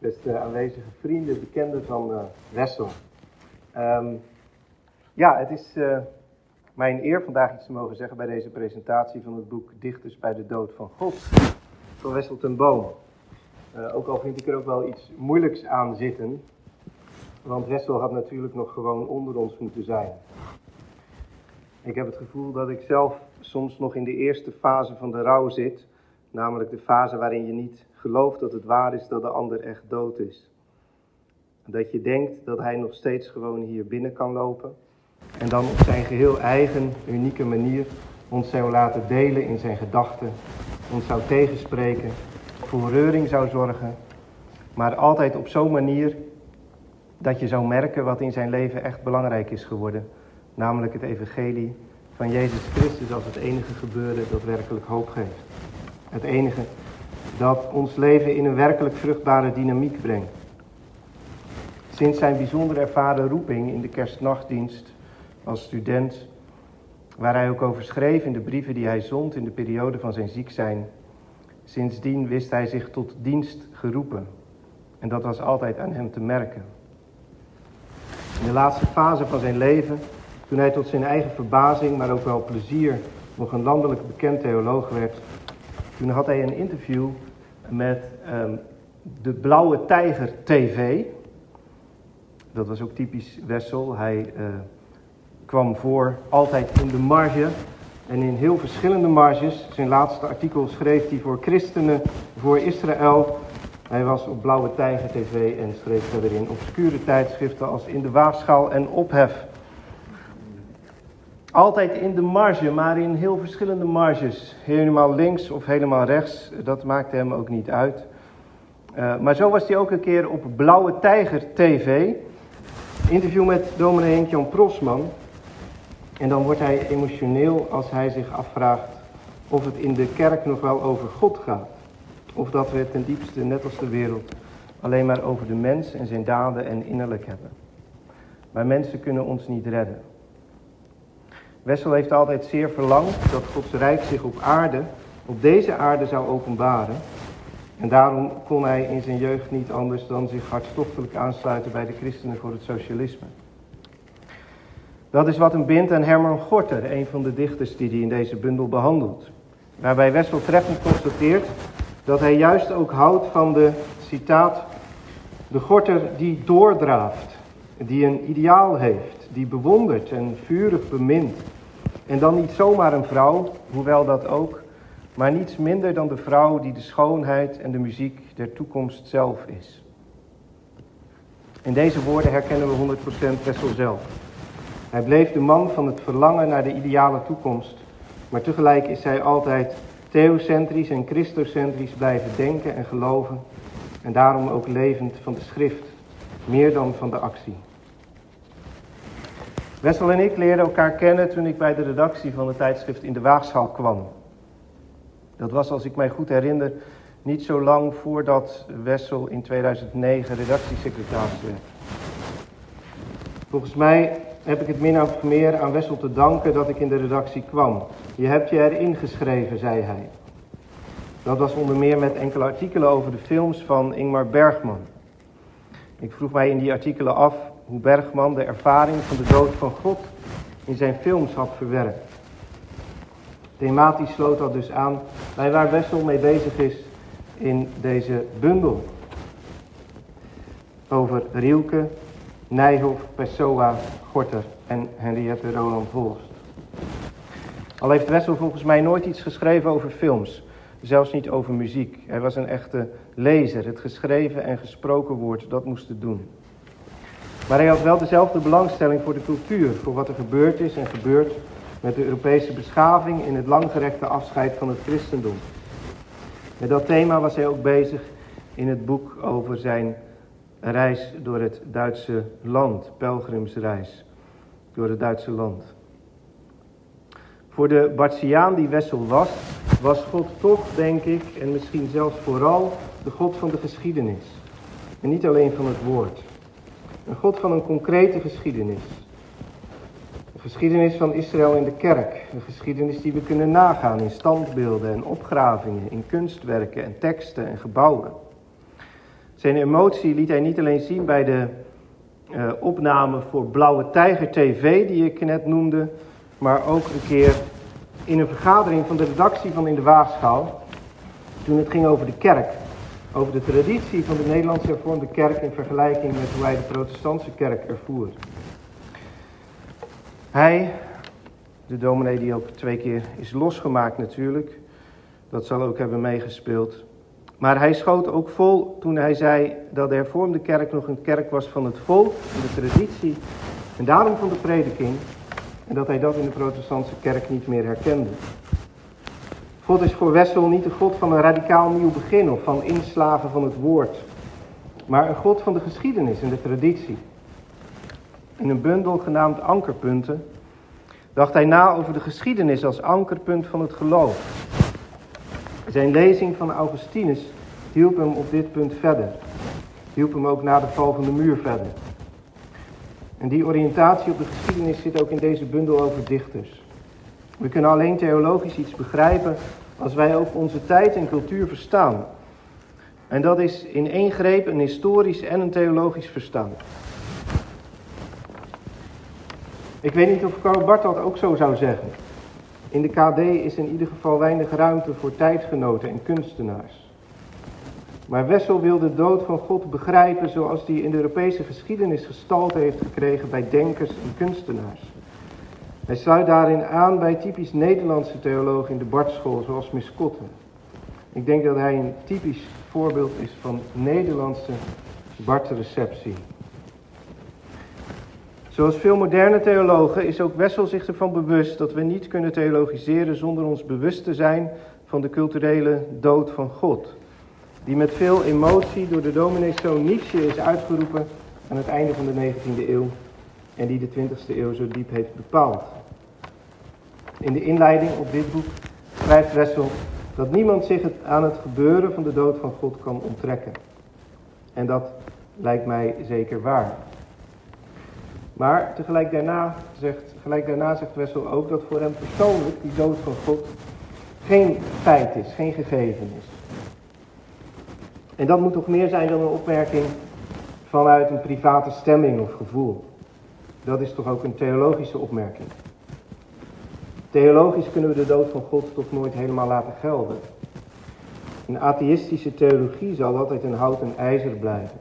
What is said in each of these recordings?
beste aanwezige vrienden, bekenden van uh, Wessel. Ehm, ja, het is uh, mijn eer vandaag iets te mogen zeggen bij deze presentatie van het boek Dichters bij de Dood van God van Wessel ten Boom. Uh, ook al vind ik er ook wel iets moeilijks aan zitten, want Wessel had natuurlijk nog gewoon onder ons moeten zijn. Ik heb het gevoel dat ik zelf soms nog in de eerste fase van de rouw zit, namelijk de fase waarin je niet gelooft dat het waar is dat de ander echt dood is. Dat je denkt dat hij nog steeds gewoon hier binnen kan lopen en dan op zijn geheel eigen, unieke manier ons zou laten delen in zijn gedachten, ons zou tegenspreken, voor reuring zou zorgen, maar altijd op zo'n manier dat je zou merken wat in zijn leven echt belangrijk is geworden, namelijk het evangelie van Jezus Christus als het enige gebeuren dat werkelijk hoop geeft. Het enige dat ons leven in een werkelijk vruchtbare dynamiek brengt. Sinds zijn bijzonder ervaren roeping in de kerstnachtdienst als student, waar hij ook over schreef in de brieven die hij zond in de periode van zijn ziek zijn, sindsdien wist hij zich tot dienst geroepen. En dat was altijd aan hem te merken. In de laatste fase van zijn leven, toen hij tot zijn eigen verbazing, maar ook wel plezier, nog een landelijk bekend theoloog werd, toen had hij een interview met um, de Blauwe Tijger TV. Dat was ook typisch Wessel. Hij uh, kwam voor altijd in de marge en in heel verschillende marges. Zijn laatste artikel schreef hij voor christenen, voor Israël. Hij was op Blauwe Tijger TV en schreef verder in obscure tijdschriften als In de Waagschaal en Ophef. Altijd in de marge, maar in heel verschillende marges. Helemaal links of helemaal rechts, dat maakte hem ook niet uit. Uh, maar zo was hij ook een keer op Blauwe Tijger TV. Interview met dominee Henk-Jan Prosman. En dan wordt hij emotioneel als hij zich afvraagt of het in de kerk nog wel over God gaat. Of dat we ten diepste, net als de wereld, alleen maar over de mens en zijn daden en innerlijk hebben. Maar mensen kunnen ons niet redden. Wessel heeft altijd zeer verlangd dat Gods rijk zich op aarde, op deze aarde zou openbaren. En daarom kon hij in zijn jeugd niet anders dan zich hartstochtelijk aansluiten bij de christenen voor het socialisme. Dat is wat hem bindt aan Herman Gorter, een van de dichters die hij in deze bundel behandelt. Waarbij Wessel treffend constateert dat hij juist ook houdt van de, citaat, de Gorter die doordraaft, die een ideaal heeft, die bewondert en vurig bemint. En dan niet zomaar een vrouw, hoewel dat ook, maar niets minder dan de vrouw die de schoonheid en de muziek der toekomst zelf is. In deze woorden herkennen we 100% Wessel zelf. Hij bleef de man van het verlangen naar de ideale toekomst, maar tegelijk is hij altijd theocentrisch en christocentrisch blijven denken en geloven en daarom ook levend van de schrift, meer dan van de actie. Wessel en ik leerden elkaar kennen toen ik bij de redactie van het tijdschrift In de Waagschaal kwam. Dat was, als ik mij goed herinner, niet zo lang voordat Wessel in 2009 redactiesecretaris werd. Volgens mij heb ik het min of meer aan Wessel te danken dat ik in de redactie kwam. Je hebt je erin geschreven, zei hij. Dat was onder meer met enkele artikelen over de films van Ingmar Bergman. Ik vroeg mij in die artikelen af hoe Bergman de ervaring van de dood van God in zijn films had verwerkt. Thematisch sloot dat dus aan bij waar Wessel mee bezig is in deze bundel. Over Rielke, Nijhoff, Pessoa, Gorter en Henriette Roland Holst. Al heeft Wessel volgens mij nooit iets geschreven over films, zelfs niet over muziek. Hij was een echte lezer. Het geschreven en gesproken woord, dat moest het doen. Maar hij had wel dezelfde belangstelling voor de cultuur, voor wat er gebeurd is en gebeurt met de Europese beschaving in het langgerekte afscheid van het christendom. Met dat thema was hij ook bezig in het boek over zijn reis door het Duitse land, pelgrimsreis door het Duitse land. Voor de Bartiaan die Wessel was, was God toch, denk ik, en misschien zelfs vooral de God van de geschiedenis. En niet alleen van het woord. Een God van een concrete geschiedenis. Een geschiedenis van Israël in de kerk. Een geschiedenis die we kunnen nagaan in standbeelden en opgravingen, in kunstwerken en teksten en gebouwen. Zijn emotie liet hij niet alleen zien bij de uh, opname voor Blauwe Tijger TV, die ik net noemde, maar ook een keer in een vergadering van de redactie van In de Waagschaal, toen het ging over de kerk. Over de traditie van de Nederlandse hervormde kerk in vergelijking met hoe hij de protestantse kerk ervoer. Hij, de dominee die ook twee keer is losgemaakt natuurlijk, dat zal ook hebben meegespeeld. Maar hij schoot ook vol toen hij zei dat de hervormde kerk nog een kerk was van het volk, van de traditie en daarom van de prediking. En dat hij dat in de protestantse kerk niet meer herkende. God is voor Wessel niet de God van een radicaal nieuw begin of van inslagen van het woord, maar een God van de geschiedenis en de traditie. In een bundel genaamd Ankerpunten dacht hij na over de geschiedenis als ankerpunt van het geloof. Zijn lezing van Augustinus hielp hem op dit punt verder. Hielp hem ook na de val van de muur verder. En die oriëntatie op de geschiedenis zit ook in deze bundel over dichters. We kunnen alleen theologisch iets begrijpen als wij ook onze tijd en cultuur verstaan. En dat is in één greep een historisch en een theologisch verstaan. Ik weet niet of Karl Barth dat ook zo zou zeggen. In de KD is in ieder geval weinig ruimte voor tijdgenoten en kunstenaars. Maar Wessel wil de dood van God begrijpen zoals die in de Europese geschiedenis gestalte heeft gekregen bij denkers en kunstenaars. Hij sluit daarin aan bij typisch Nederlandse theologen in de Bartschool, zoals Miss Kotten. Ik denk dat hij een typisch voorbeeld is van Nederlandse Bartreceptie. Zoals veel moderne theologen is ook Wessel zich ervan bewust dat we niet kunnen theologiseren zonder ons bewust te zijn van de culturele dood van God. Die met veel emotie door de domineeszoon Nietzsche is uitgeroepen aan het einde van de 19e eeuw en die de 20e eeuw zo diep heeft bepaald. In de inleiding op dit boek schrijft Wessel dat niemand zich het aan het gebeuren van de dood van God kan onttrekken. En dat lijkt mij zeker waar. Maar tegelijk daarna zegt, gelijk daarna zegt Wessel ook dat voor hem persoonlijk die dood van God geen feit is, geen gegeven is. En dat moet toch meer zijn dan een opmerking vanuit een private stemming of gevoel. Dat is toch ook een theologische opmerking. Theologisch kunnen we de dood van God toch nooit helemaal laten gelden. Een atheïstische theologie zal altijd een hout en ijzer blijven.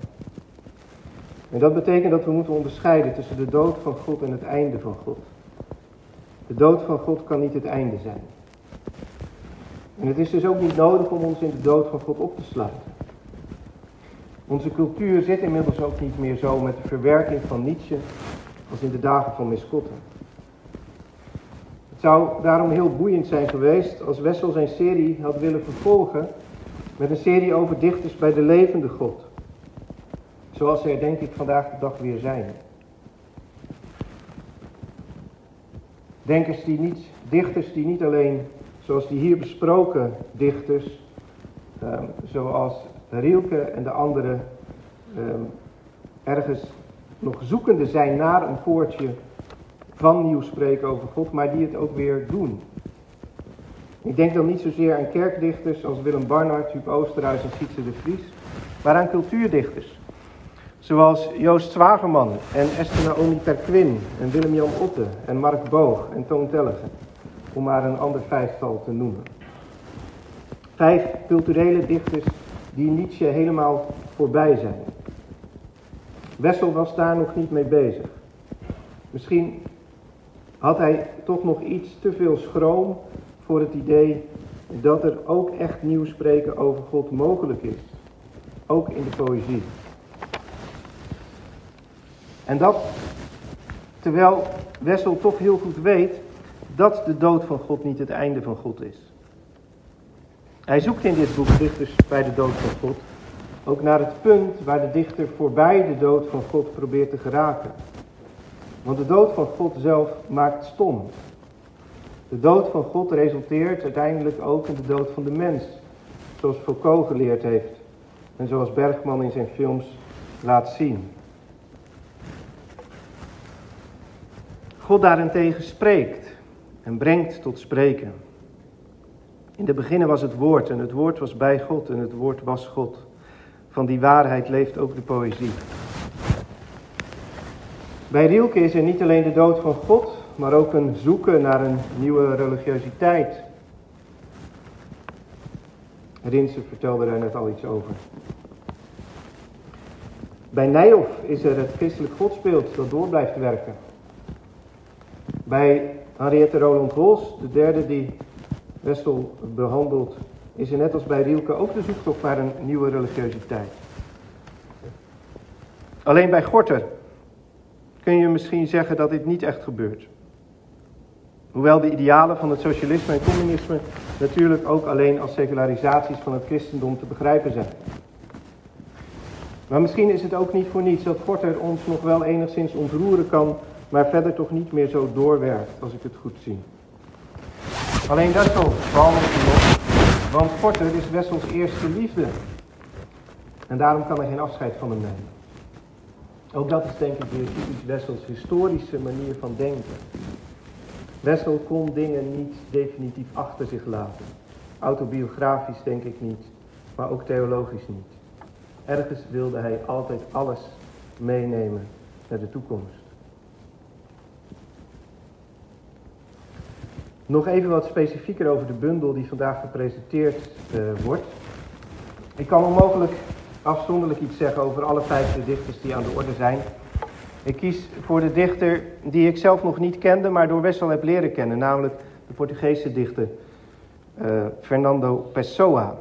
En dat betekent dat we moeten onderscheiden tussen de dood van God en het einde van God. De dood van God kan niet het einde zijn. En het is dus ook niet nodig om ons in de dood van God op te sluiten. Onze cultuur zit inmiddels ook niet meer zo met de verwerking van Nietzsche als in de dagen van Miskotten. Het zou daarom heel boeiend zijn geweest als Wessel zijn serie had willen vervolgen met een serie over dichters bij de levende God. Zoals er denk ik vandaag de dag weer zijn. Denkers die niet, dichters die niet alleen, zoals die hier besproken dichters, um, zoals Rielke en de anderen, um, ergens nog zoekende zijn naar een poortje van nieuw spreken over God, maar die het ook weer doen. Ik denk dan niet zozeer aan kerkdichters als Willem Barnard, Huub Oosterhuis en Sietse de Vries, maar aan cultuurdichters. Zoals Joost Zwagerman en Esther Naomi Perquin en Willem-Jan Otte en Mark Boog en Toon Tellegen. Om maar een ander vijftal te noemen. Vijf culturele dichters die Nietzsche helemaal voorbij zijn. Wessel was daar nog niet mee bezig. Misschien had hij toch nog iets te veel schroom voor het idee dat er ook echt nieuw spreken over God mogelijk is. Ook in de poëzie. En dat terwijl Wessel toch heel goed weet dat de dood van God niet het einde van God is. Hij zoekt in dit boek dichters bij de dood van God ook naar het punt waar de dichter voorbij de dood van God probeert te geraken. Want de dood van God zelf maakt stom. De dood van God resulteert uiteindelijk ook in de dood van de mens, zoals Foucault geleerd heeft en zoals Bergman in zijn films laat zien. God daarentegen spreekt en brengt tot spreken. In de beginnen was het woord en het woord was bij God en het woord was God. van die waarheid leeft ook de poëzie. Bij Rielke is er niet alleen de dood van God, maar ook een zoeken naar een nieuwe religiositeit. Rinse vertelde daar net al iets over. Bij Nijhoff is er het christelijk godsbeeld dat door blijft werken. Bij Henriette Roland Hols, de derde die Wessel behandelt, is er net als bij Rielke ook de zoektocht naar een nieuwe religiositeit. Alleen bij Gorter kun je misschien zeggen dat dit niet echt gebeurt. Hoewel de idealen van het socialisme en communisme natuurlijk ook alleen als secularisaties van het christendom te begrijpen zijn. Maar misschien is het ook niet voor niets dat Gorter ons nog wel enigszins ontroeren kan, maar verder toch niet meer zo doorwerkt, als ik het goed zie. Alleen dat zo, want Gorter is Wessels eerste liefde. En daarom kan er geen afscheid van hem nemen. Ook dat is denk ik weer typisch Wessels historische manier van denken. Wessel kon dingen niet definitief achter zich laten. Autobiografisch denk ik niet, maar ook theologisch niet. Ergens wilde hij altijd alles meenemen naar de toekomst. Nog even wat specifieker over de bundel die vandaag gepresenteerd uh, wordt. Ik kan onmogelijk afzonderlijk iets zeggen over alle vijf de dichters die aan de orde zijn. Ik kies voor de dichter die ik zelf nog niet kende, maar door Wessel heb leren kennen, namelijk de Portugese dichter uh, Fernando Pessoa.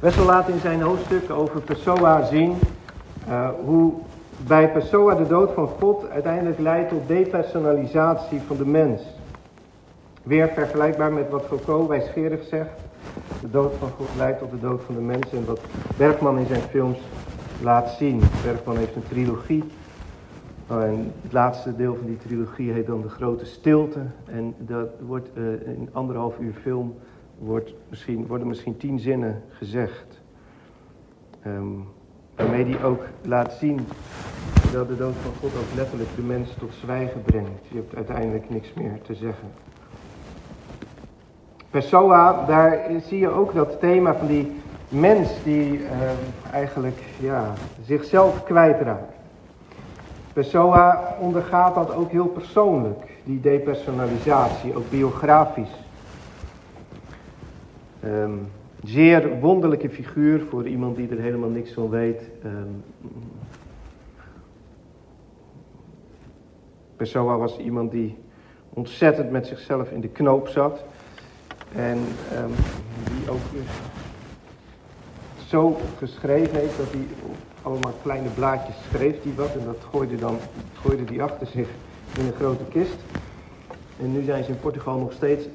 Wessel laat in zijn hoofdstuk over Pessoa zien uh, hoe bij Pessoa de dood van God uiteindelijk leidt tot depersonalisatie van de mens. Weer vergelijkbaar met wat Foucault wijsgerig zegt. De dood van God leidt tot de dood van de mens en wat Bergman in zijn films laat zien. Bergman heeft een trilogie. Oh, en het laatste deel van die trilogie heet dan De Grote Stilte. En dat wordt uh, in anderhalf uur film wordt misschien, worden misschien tien zinnen gezegd. Um, waarmee die ook laat zien dat de dood van God ook letterlijk de mens tot zwijgen brengt. Je hebt uiteindelijk niks meer te zeggen. Pessoa, daar zie je ook dat thema van die mens die uh, eigenlijk ja, zichzelf kwijtraakt. Pessoa ondergaat dat ook heel persoonlijk, die depersonalisatie, ook biografisch. Um, zeer wonderlijke figuur voor iemand die er helemaal niks van weet. Um, Pessoa was iemand die ontzettend met zichzelf in de knoop zat. En um, die ook zo geschreven heeft dat hij allemaal kleine blaadjes schreef die wat. En dat gooide, dan, gooide die achter zich in een grote kist. En nu zijn ze in Portugal nog steeds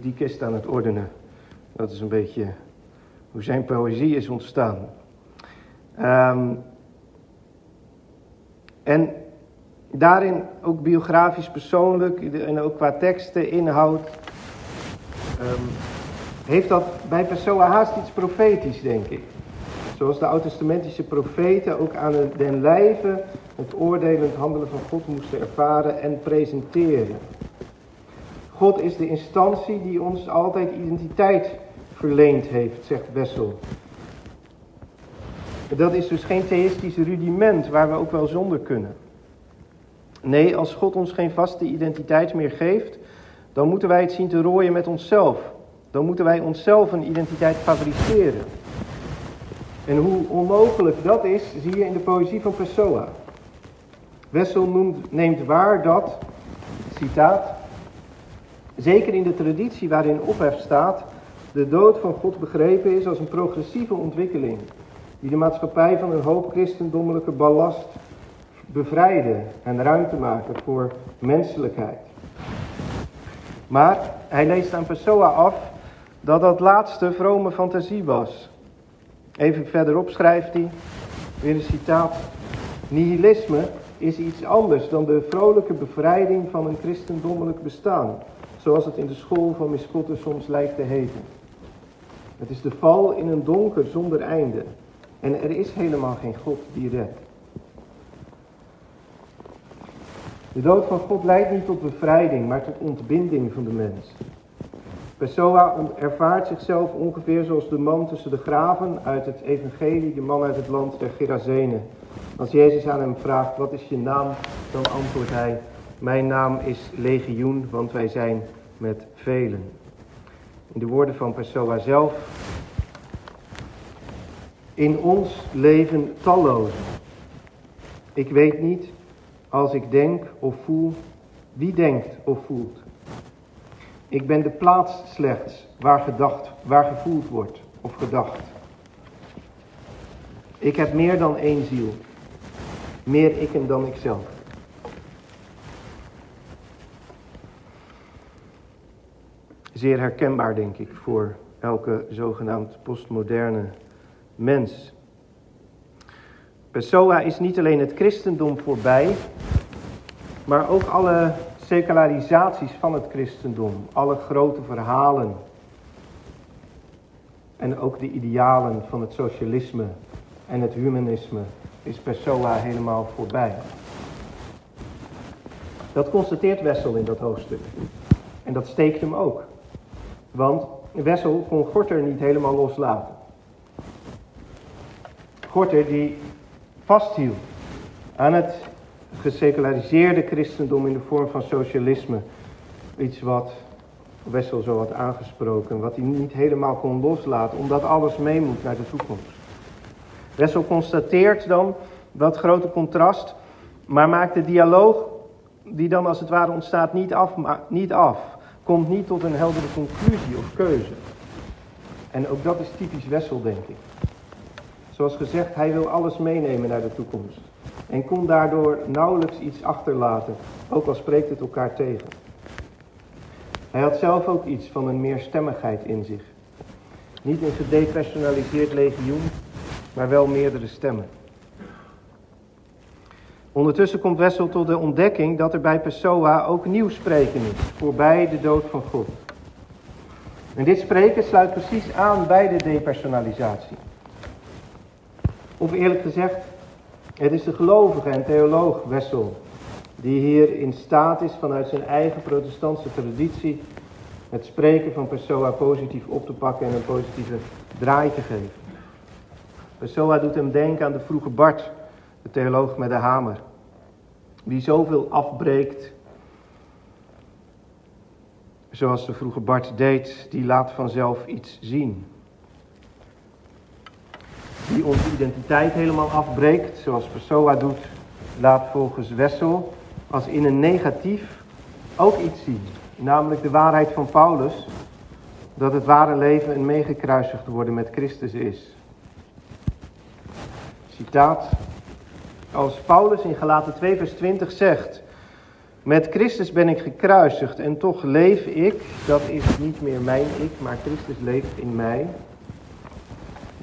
die kist aan het ordenen. Dat is een beetje hoe zijn poëzie is ontstaan. Um, en daarin ook biografisch persoonlijk en ook qua teksten, inhoud, um, heeft dat bij Pessoa haast iets profetisch, denk ik. Zoals de oud-testamentische profeten ook aan den lijve het oordelend handelen van God moesten ervaren en presenteren. God is de instantie die ons altijd identiteit verleend heeft, zegt Wessel. Dat is dus geen theïstisch rudiment waar we ook wel zonder kunnen. Nee, als God ons geen vaste identiteit meer geeft, dan moeten wij het zien te rooien met onszelf. Dan moeten wij onszelf een identiteit fabriceren. En hoe onmogelijk dat is, zie je in de poëzie van Pessoa. Wessel noemt, neemt waar dat, citaat, zeker in de traditie waarin ophef staat, de dood van God begrepen is als een progressieve ontwikkeling, die de maatschappij van een hoop christendommelijke ballast bevrijden en ruimte maken voor menselijkheid. Maar hij leest aan Pessoa af dat dat laatste vrome fantasie was. Even verderop schrijft hij, weer een citaat, nihilisme is iets anders dan de vrolijke bevrijding van een christendommelijk bestaan, zoals het in de school van Miskotte soms lijkt te heten. Het is de val in een donker zonder einde. En er is helemaal geen God die redt. De dood van God leidt niet tot bevrijding, maar tot ontbinding van de mens. Pessoa ervaart zichzelf ongeveer zoals de man tussen de graven uit het evangelie, de man uit het land der Gerazenen. Als Jezus aan hem vraagt, wat is je naam? Dan antwoordt hij, mijn naam is Legioen, want wij zijn met velen. In de woorden van Pessoa zelf, in ons leven tallozen. Ik weet niet, als ik denk of voel, wie denkt of voelt. Ik ben de plaats slechts waar gedacht, waar gevoeld wordt of gedacht. Ik heb meer dan één ziel, meer ikken dan ikzelf. Zeer herkenbaar, denk ik, voor elke zogenaamd postmoderne mens. Pessoa is niet alleen het christendom voorbij, maar ook alle secularisaties van het christendom, alle grote verhalen en ook de idealen van het socialisme en het humanisme is Pessoa helemaal voorbij. Dat constateert Wessel in dat hoofdstuk. En dat steekt hem ook. Want Wessel kon Gorter niet helemaal loslaten. Gorter die vasthield aan het geseculariseerde christendom in de vorm van socialisme. Iets wat Wessel zo had aangesproken, wat hij niet helemaal kon loslaten, omdat alles mee moet naar de toekomst. Wessel constateert dan dat grote contrast, maar maakt de dialoog die dan als het ware ontstaat niet af, niet af. Komt niet tot een heldere conclusie of keuze. En ook dat is typisch Wessel, denk ik. Zoals gezegd, hij wil alles meenemen naar de toekomst. En kon daardoor nauwelijks iets achterlaten, ook al spreekt het elkaar tegen. Hij had zelf ook iets van een meerstemmigheid in zich. Niet een gedepersonaliseerd legioen, maar wel meerdere stemmen. Ondertussen komt Wessel tot de ontdekking dat er bij Pessoa ook nieuw spreken is, voorbij de dood van God. En dit spreken sluit precies aan bij de depersonalisatie. Of eerlijk gezegd, het is de gelovige en theoloog Wessel die hier in staat is vanuit zijn eigen protestantse traditie het spreken van Pessoa positief op te pakken en een positieve draai te geven. Pessoa doet hem denken aan de vroege Bart, de theoloog met de hamer, die zoveel afbreekt zoals de vroege Bart deed, die laat vanzelf iets zien die onze identiteit helemaal afbreekt, zoals Pessoa doet, laat volgens Wessel als in een negatief ook iets zien. Namelijk de waarheid van Paulus, dat het ware leven een meegekruisigd worden met Christus is. Citaat. Als Paulus in Galaten 2 vers 20 zegt, met Christus ben ik gekruisigd en toch leef ik, dat is niet meer mijn ik, maar Christus leeft in mij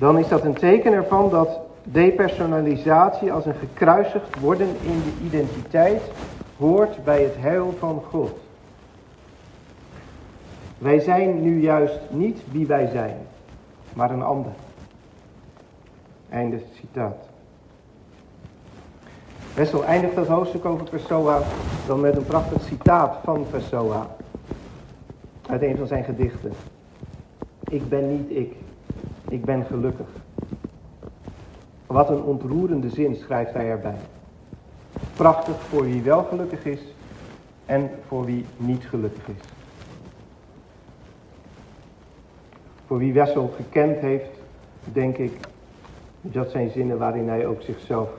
dan is dat een teken ervan dat depersonalisatie als een gekruisigd worden in de identiteit hoort bij het heil van God. Wij zijn nu juist niet wie wij zijn, maar een ander. Einde citaat. Wessel eindigt dat hoofdstuk over Pessoa dan met een prachtig citaat van Pessoa. Uit een van zijn gedichten. Ik ben niet ik, ik ben gelukkig. Wat een ontroerende zin schrijft hij erbij. Prachtig voor wie wel gelukkig is en voor wie niet gelukkig is. Voor wie Wessel gekend heeft, denk ik dat zijn zinnen waarin hij ook zichzelf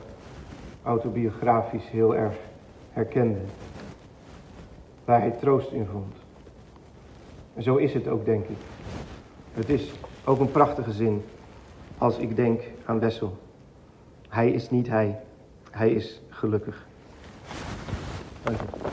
autobiografisch heel erg herkende. Waar hij troost in vond. En zo is het ook, denk ik. Het is ook een prachtige zin als ik denk aan Wessel. Hij is niet hij. Hij is gelukkig. Dank u.